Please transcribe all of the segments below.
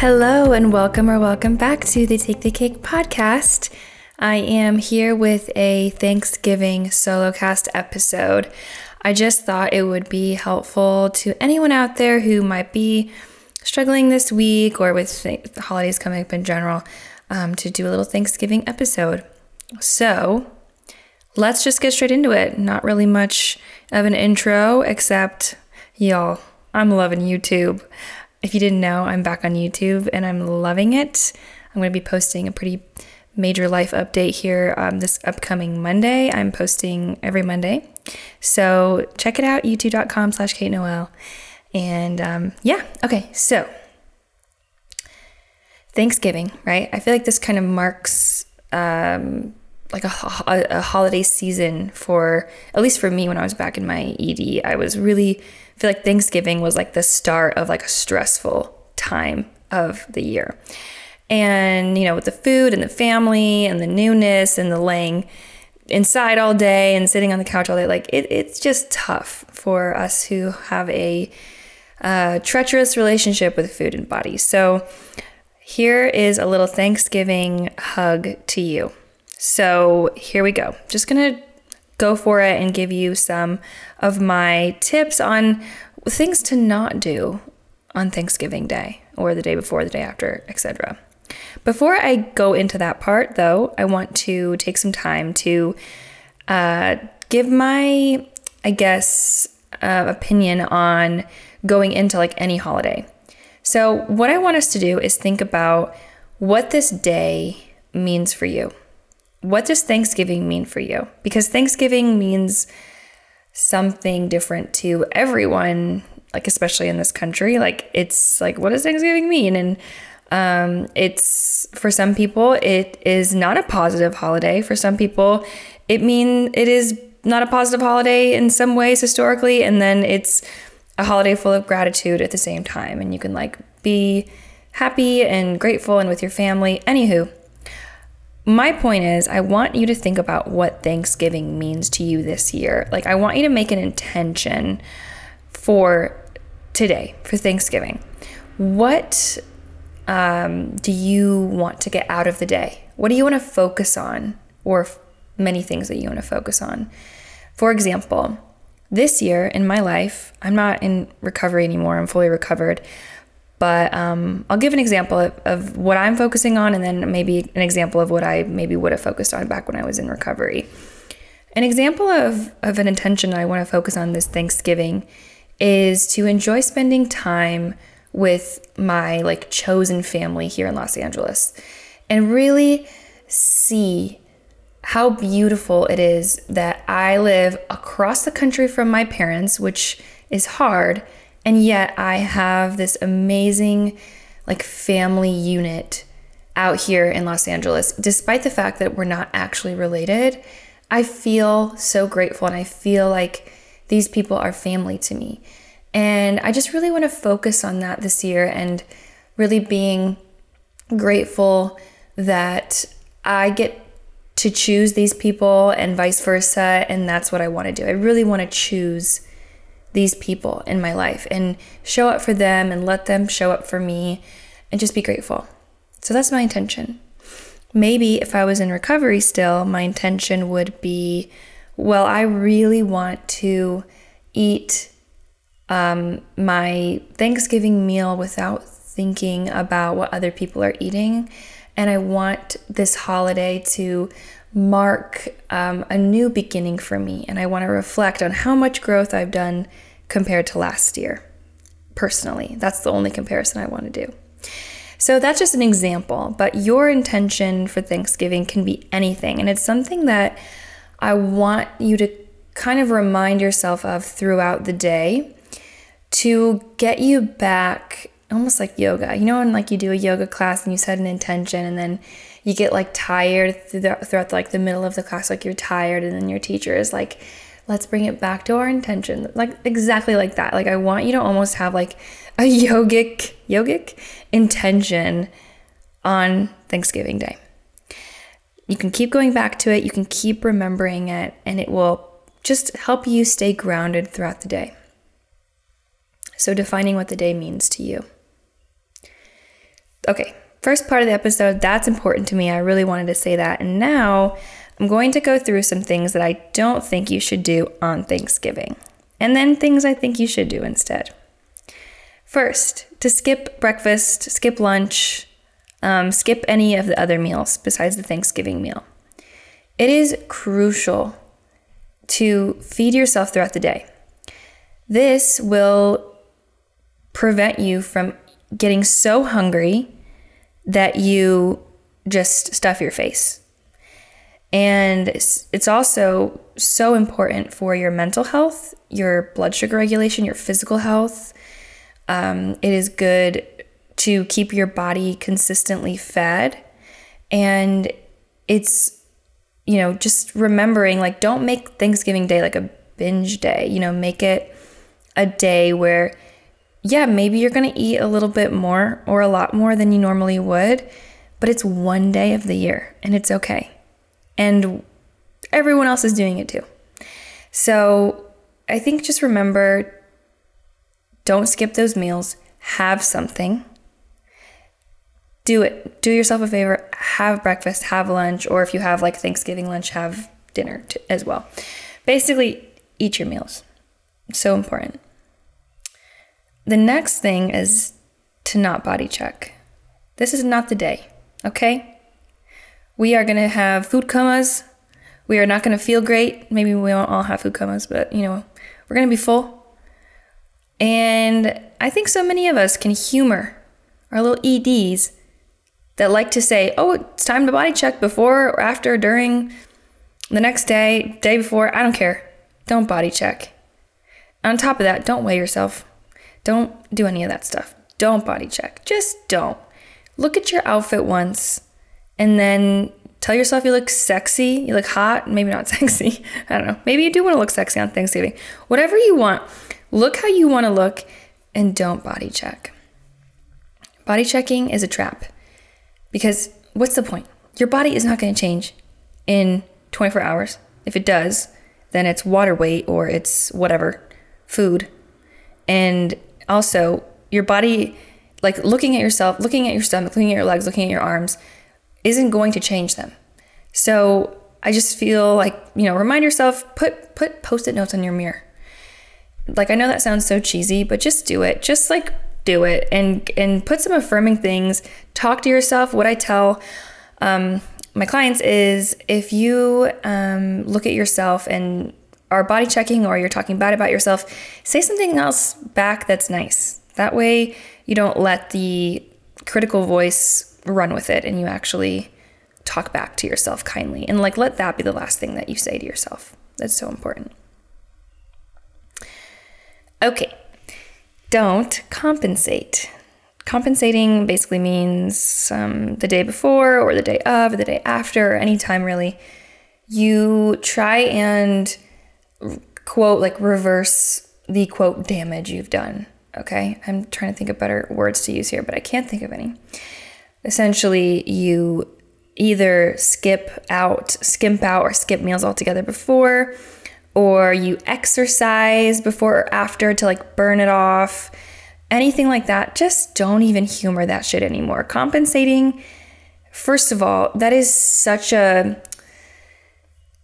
Hello, and welcome or welcome back to the Take the Cake podcast. I am here with a Thanksgiving solo cast episode. I just thought it would be helpful to anyone out there who might be struggling this week or with the holidays coming up in general um, to do a little Thanksgiving episode. So let's just get straight into it. Not really much of an intro, except, y'all, I'm loving YouTube. If you didn't know, I'm back on YouTube and I'm loving it. I'm going to be posting a pretty major life update here um, this upcoming Monday. I'm posting every Monday. So check it out, youtube.com slash Kate Noel. And um, yeah, okay, so Thanksgiving, right? I feel like this kind of marks um, like a, a, holiday season for, at least for me when I was back in my ED. I was really I feel like Thanksgiving was like the start of like a stressful time of the year. And, you know, with the food and the family and the newness and the laying inside all day and sitting on the couch all day, like it, it's just tough for us who have a uh, treacherous relationship with food and body. So, here is a little Thanksgiving hug to you. So, here we go. Just gonna go for it and give you some of my tips on things to not do on Thanksgiving Day or the day before, the day after, etc. Before I go into that part, though, I want to take some time to uh, give my, I guess, uh, opinion on going into like any holiday. So, what I want us to do is think about what this day means for you what does Thanksgiving mean for you? Because Thanksgiving means something different to everyone, like especially in this country. Like it's like what does Thanksgiving mean? And um, it's for some people it is not a positive holiday. For some people, it mean it is not a positive holiday in some ways historically, and then it's a holiday full of gratitude at the same time, and you can like be happy and grateful and with your family. Anywho, my point is, I want you to think about what Thanksgiving means to you this year. Like, I want you to make an intention for today, for Thanksgiving. What um, do you want to get out of the day? What do you want to focus on? Or f- many things that you want to focus on. For example, this year in my life, I'm not in recovery anymore, I'm fully recovered. But um, I'll give an example of, of what I'm focusing on and then maybe an example of what I maybe would have focused on back when I was in recovery. An example of, of an intention I want to focus on this Thanksgiving is to enjoy spending time with my like chosen family here in Los Angeles and really see how beautiful it is that I live across the country from my parents, which is hard, and yet I have this amazing like family unit out here in Los Angeles. Despite the fact that we're not actually related, I feel so grateful and I feel like these people are family to me. And I just really want to focus on that this year and really being grateful that I get to choose these people and vice versa. And that's what I want to do. I really want to choose these people in my life and show up for them and let them show up for me and just be grateful. So that's my intention. Maybe if I was in recovery still, my intention would be well, I really want to eat um, my Thanksgiving meal without thinking about what other people are eating. And I want this holiday to mark um, a new beginning for me. And I want to reflect on how much growth I've done compared to last year. Personally, that's the only comparison I want to do. So that's just an example, but your intention for Thanksgiving can be anything. And it's something that I want you to kind of remind yourself of throughout the day to get you back almost like yoga. You know, when like you do a yoga class and you set an intention and then you get like tired throughout like the middle of the class, like you're tired, and then your teacher is like, let's bring it back to our intention. Like exactly like that. Like I want you to almost have like a yogic, yogic intention on Thanksgiving Day. You can keep going back to it, you can keep remembering it, and it will just help you stay grounded throughout the day. So, defining what the day means to you. Okay, first part of the episode, that's important to me. I really wanted to say that. And now I'm going to go through some things that I don't think you should do on Thanksgiving, and then things I think you should do instead. First, to skip breakfast, skip lunch, um, skip any of the other meals besides the Thanksgiving meal. It is crucial to feed yourself throughout the day. This will prevent you from getting so hungry that you just stuff your face. And it's also so important for your mental health, your blood sugar regulation, your physical health. Um, it is good to keep your body consistently fed. And it's, you know, just remembering like, don't make Thanksgiving Day like a binge day, you know, make it a day where, yeah, maybe you're going to eat a little bit more or a lot more than you normally would, but it's one day of the year and it's okay. And everyone else is doing it too. So I think just remember don't skip those meals, have something do it. Do yourself a favor, have breakfast, have lunch, or if you have like Thanksgiving lunch, have dinner as well. Basically, eat your meals. So important. The next thing is to not body check. This is not the day, okay? We are going to have food comas. We are not going to feel great. Maybe we won't all have food comas, but you know, we're going to be full. And I think so many of us can humor our little EDs that like to say, oh, it's time to body check before or after, during, the next day, day before. I don't care. Don't body check. On top of that, don't weigh yourself. Don't do any of that stuff. Don't body check. Just don't. Look at your outfit once and then tell yourself you look sexy, you look hot, maybe not sexy. I don't know. Maybe you do want to look sexy on Thanksgiving. Whatever you want, look how you want to look and don't body check. Body checking is a trap. Because what's the point? Your body is not going to change in 24 hours. If it does, then it's water weight or it's whatever, food. And also, your body, like looking at yourself, looking at your stomach, looking at your legs, looking at your arms, isn't going to change them. So I just feel like, you know, remind yourself, put put post-it notes on your mirror. Like I know that sounds so cheesy, but just do it. Just like do it and and put some affirming things talk to yourself what i tell um, my clients is if you um, look at yourself and are body checking or you're talking bad about yourself say something else back that's nice that way you don't let the critical voice run with it and you actually talk back to yourself kindly and like let that be the last thing that you say to yourself that's so important okay don't compensate. Compensating basically means um, the day before or the day of or the day after or anytime really. You try and quote, like reverse the quote damage you've done. Okay. I'm trying to think of better words to use here, but I can't think of any. Essentially, you either skip out, skimp out, or skip meals altogether before or you exercise before or after to like burn it off, anything like that, just don't even humor that shit anymore. Compensating, first of all, that is such a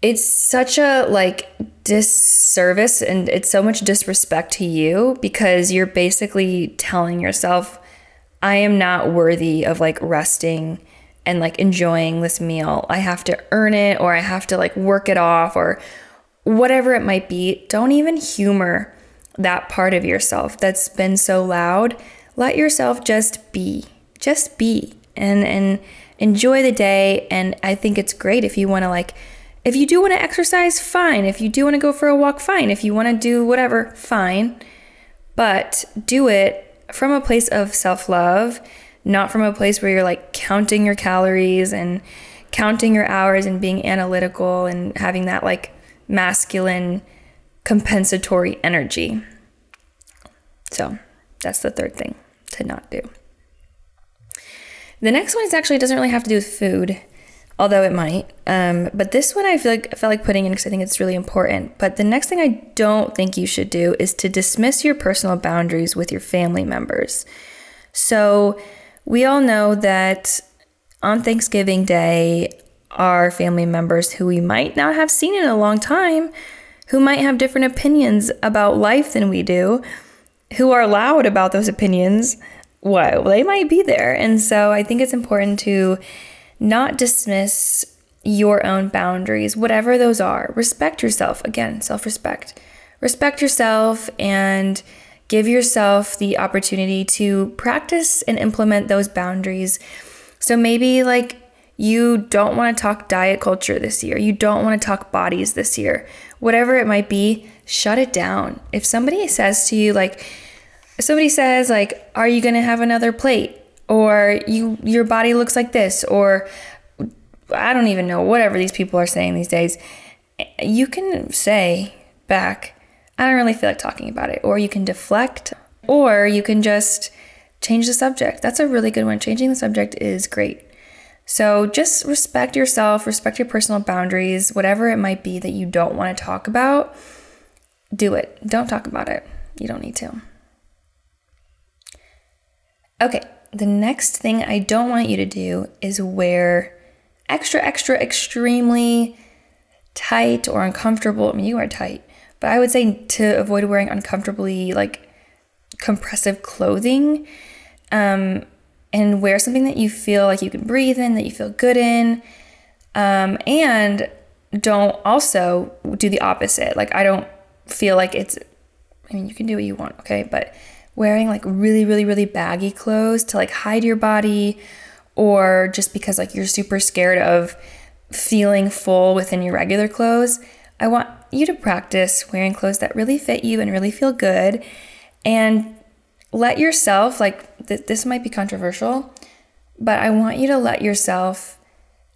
it's such a like disservice and it's so much disrespect to you because you're basically telling yourself I am not worthy of like resting and like enjoying this meal. I have to earn it or I have to like work it off or whatever it might be, don't even humor that part of yourself that's been so loud. Let yourself just be. Just be and and enjoy the day and I think it's great if you want to like if you do want to exercise, fine. If you do want to go for a walk, fine. If you want to do whatever, fine. But do it from a place of self-love, not from a place where you're like counting your calories and counting your hours and being analytical and having that like masculine compensatory energy. So that's the third thing to not do. The next one is actually doesn't really have to do with food, although it might. Um, but this one I feel like I felt like putting in because I think it's really important. But the next thing I don't think you should do is to dismiss your personal boundaries with your family members. So we all know that on Thanksgiving Day, our family members who we might not have seen in a long time, who might have different opinions about life than we do, who are loud about those opinions, well, they might be there. And so I think it's important to not dismiss your own boundaries, whatever those are. Respect yourself. Again, self respect. Respect yourself and give yourself the opportunity to practice and implement those boundaries. So maybe like you don't want to talk diet culture this year. You don't want to talk bodies this year. Whatever it might be, shut it down. If somebody says to you like if somebody says like are you going to have another plate or you your body looks like this or I don't even know whatever these people are saying these days, you can say back I don't really feel like talking about it or you can deflect or you can just change the subject. That's a really good one. Changing the subject is great. So just respect yourself, respect your personal boundaries, whatever it might be that you don't want to talk about, do it. Don't talk about it. You don't need to. Okay, the next thing I don't want you to do is wear extra, extra, extremely tight or uncomfortable. I mean, you are tight, but I would say to avoid wearing uncomfortably like compressive clothing. Um, and wear something that you feel like you can breathe in, that you feel good in. Um, and don't also do the opposite. Like, I don't feel like it's, I mean, you can do what you want, okay? But wearing like really, really, really baggy clothes to like hide your body or just because like you're super scared of feeling full within your regular clothes, I want you to practice wearing clothes that really fit you and really feel good and let yourself, like, th- this might be controversial, but I want you to let yourself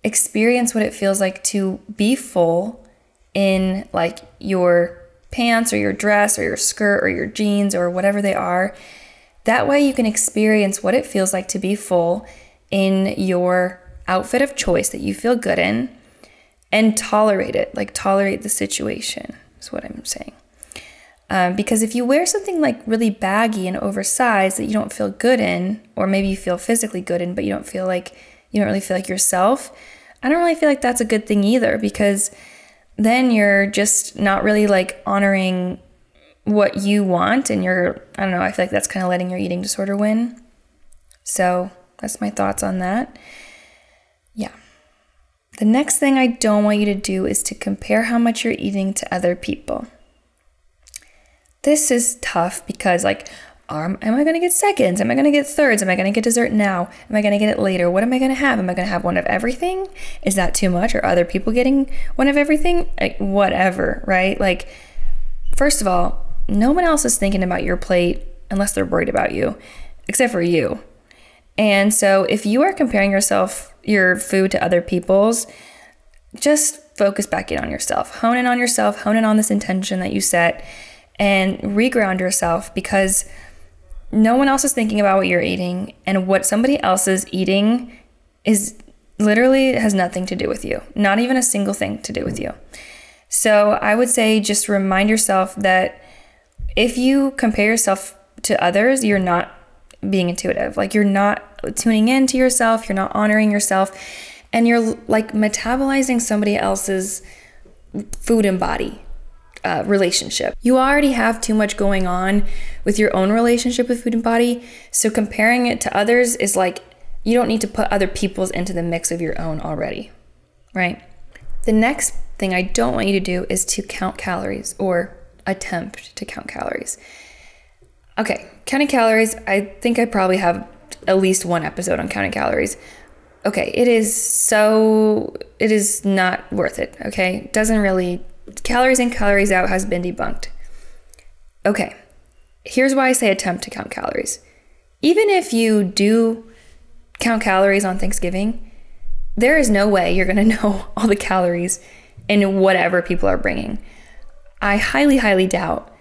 experience what it feels like to be full in like your pants or your dress or your skirt or your jeans or whatever they are. That way you can experience what it feels like to be full in your outfit of choice that you feel good in and tolerate it, like tolerate the situation, is what I'm saying. Um, because if you wear something like really baggy and oversized that you don't feel good in, or maybe you feel physically good in, but you don't feel like you don't really feel like yourself, I don't really feel like that's a good thing either because then you're just not really like honoring what you want and you're, I don't know, I feel like that's kind of letting your eating disorder win. So that's my thoughts on that. Yeah. The next thing I don't want you to do is to compare how much you're eating to other people this is tough because like um, am I going to get seconds? Am I going to get thirds? Am I going to get dessert now? Am I going to get it later? What am I going to have? Am I going to have one of everything? Is that too much? Are other people getting one of everything? Like, whatever, right? Like, first of all, no one else is thinking about your plate unless they're worried about you, except for you. And so, if you are comparing yourself, your food to other people's, just focus back in on yourself. Hone in on yourself, hone in on this intention that you set and reground yourself because no one else is thinking about what you're eating and what somebody else is eating is literally has nothing to do with you. Not even a single thing to do with you. So i would say just remind yourself that if you compare yourself to others you're not being intuitive. Like you're not tuning in to yourself you're not honoring yourself and you're like metabolizing somebody else's food and body uh, relationship. You already have too much going on with your own relationship with food and body. So comparing it to others is like you don't need to put other people's into the mix of your own already, right? The next thing I don't want you to do is to count calories or attempt to count calories. Okay, counting calories, I think I probably have at least one episode on counting calories. Okay, it is so, it is not worth it, okay? Doesn't really calories in, calories out has been debunked. Okay, here's why I say attempt to count calories. Even if you do count calories on Thanksgiving, there is no way you're to know all the calories in whatever people are bringing. I highly, highly doubt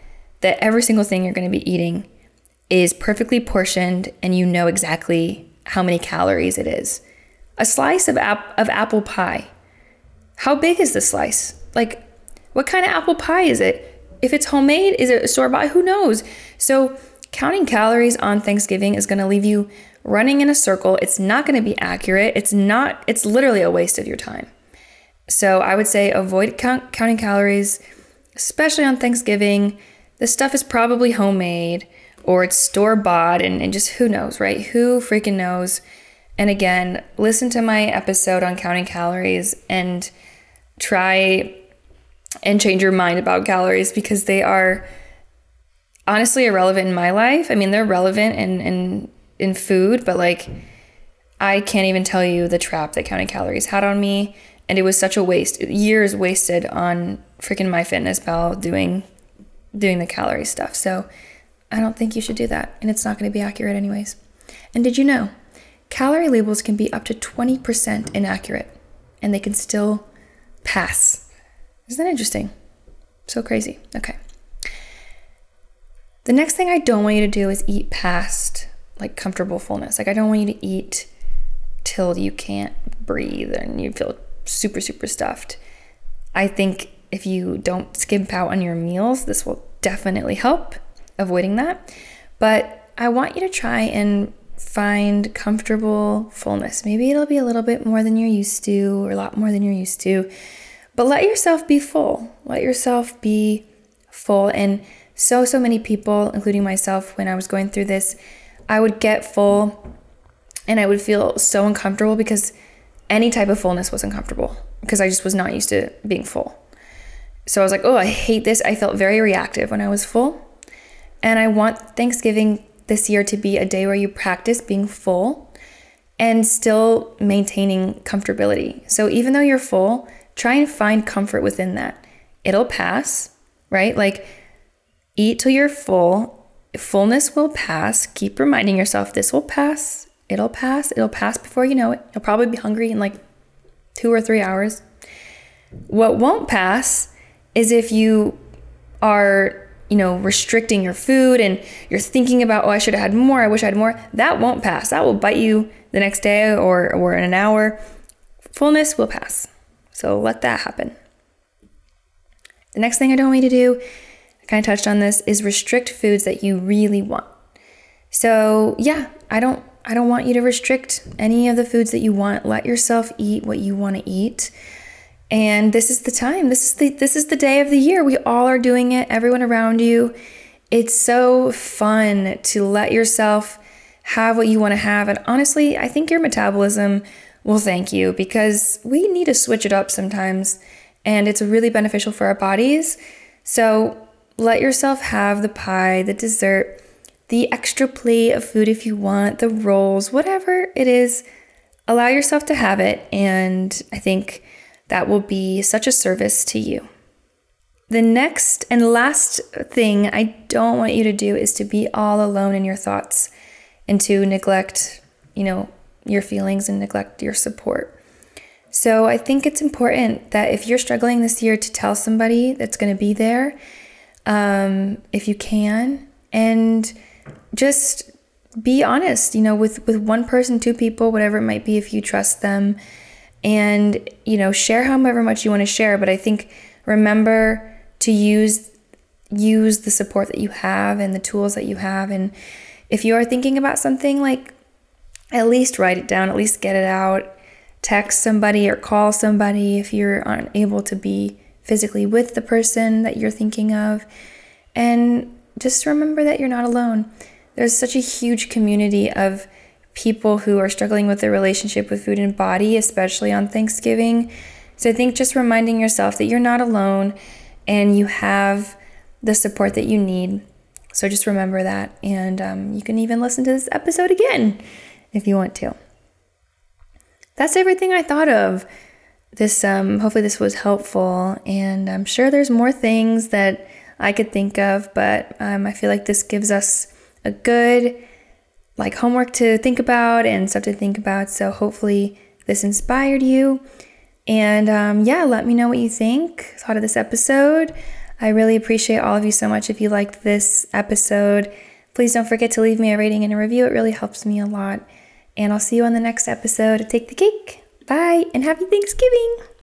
that every single thing you're to be eating is perfectly portioned and you know exactly how many calories it is. A slice of, ap- of apple pie. How big is the slice? Like, what kind of apple pie is it? If it's homemade, is it store bought? Who knows? So, counting calories on Thanksgiving is going to leave you running in a circle. It's not going to be accurate. It's not, it's literally a waste of your time. So, I would say avoid count, counting calories, especially on Thanksgiving. The stuff is probably homemade or it's store bought, and, and just who knows, right? Who freaking knows? And again, listen to my episode on counting calories and try and change your mind about calories because they are honestly irrelevant in my life. I mean, they're relevant in in in food, but like I can't even tell you the trap that counting calories had on me, and it was such a waste. Years wasted on freaking MyFitnessPal doing doing the calorie stuff. So I don't think you should do that, and it's not going to be accurate anyways. And did you know calorie labels can be up to 20% inaccurate and they can still pass? Isn't that interesting? So crazy. Okay. The next thing I don't want you to do is eat past like comfortable fullness. Like I don't want you to eat till you can't breathe and you feel super super stuffed. I think if you don't skimp out on your meals, this will definitely help avoiding that. But I want you to try and find comfortable fullness. Maybe it'll be a little bit more than you're used to or a lot more than you're used to. But let yourself be full. Let yourself be full. And so, so many people, including myself, when I was going through this, I would get full and I would feel so uncomfortable because any type of fullness was uncomfortable because I just was not used to being full. So I was like, oh, I hate this. I felt very reactive when I was full. And I want Thanksgiving this year to be a day where you practice being full and still maintaining comfortability. So even though you're full, try and find comfort within that. It'll pass, right? Like eat till you're full. Fullness will pass. Keep reminding yourself this will pass. It'll pass. It'll pass before you know it. You'll probably be hungry in like two or three hours. What won't pass is if you are, you know, restricting your food and you're thinking about, oh, I should have had more. I wish I had more. That won't pass. That will bite you the next day or, or in an hour. Fullness will pass. So let that happen. The next thing I don't want you to do, I kind of touched on this, is restrict foods that you really want. So yeah, I don't I don't want you to restrict any of the foods that you want. Let yourself eat what you want to eat. And this is the time. This is the this is the day of the year. We all are doing it. Everyone around you. It's so fun to let yourself have what you want to have. And honestly, I think your metabolism well, thank you, because we need to switch it up sometimes, and it's really beneficial for our bodies. So let yourself have the pie, the dessert, the extra plate of food if you want, the rolls, whatever it is. Allow yourself to have it, and I think that will be such a service to you. The next and last thing I don't want you to do is to be all alone in your thoughts and to neglect, you know, your feelings and neglect your support. So I think it's important that if you're struggling this year to tell somebody that's going to be there, um, if you can, and just be honest, you know, with with one person, two people, whatever it might be, if you trust them, and you know, share however much you want to share. But I think remember to use use the support that you have and the tools that you have, and if you are thinking about something like at least write it down, at least get it out. Text somebody or call somebody if you're unable to be physically with the person that you're thinking of. And just remember that you're not alone. There's such a huge community of people who are struggling with their relationship with food and body, especially on Thanksgiving. So I think just reminding yourself that you're not alone and you have the support that you need. So just remember that. And um, you can even listen to this episode again if you want to. That's everything I thought of. This um hopefully this was helpful and I'm sure there's more things that I could think of, but um, I feel like this gives us a good like homework to think about and stuff to think about. So hopefully this inspired you. And um, yeah, let me know what you think, thought of this episode. I really appreciate all of you so much. If you liked this episode, please don't forget to leave me a rating and a review. It really helps me a lot. And I'll see you on the next episode Take the Cake. Bye, and happy Thanksgiving!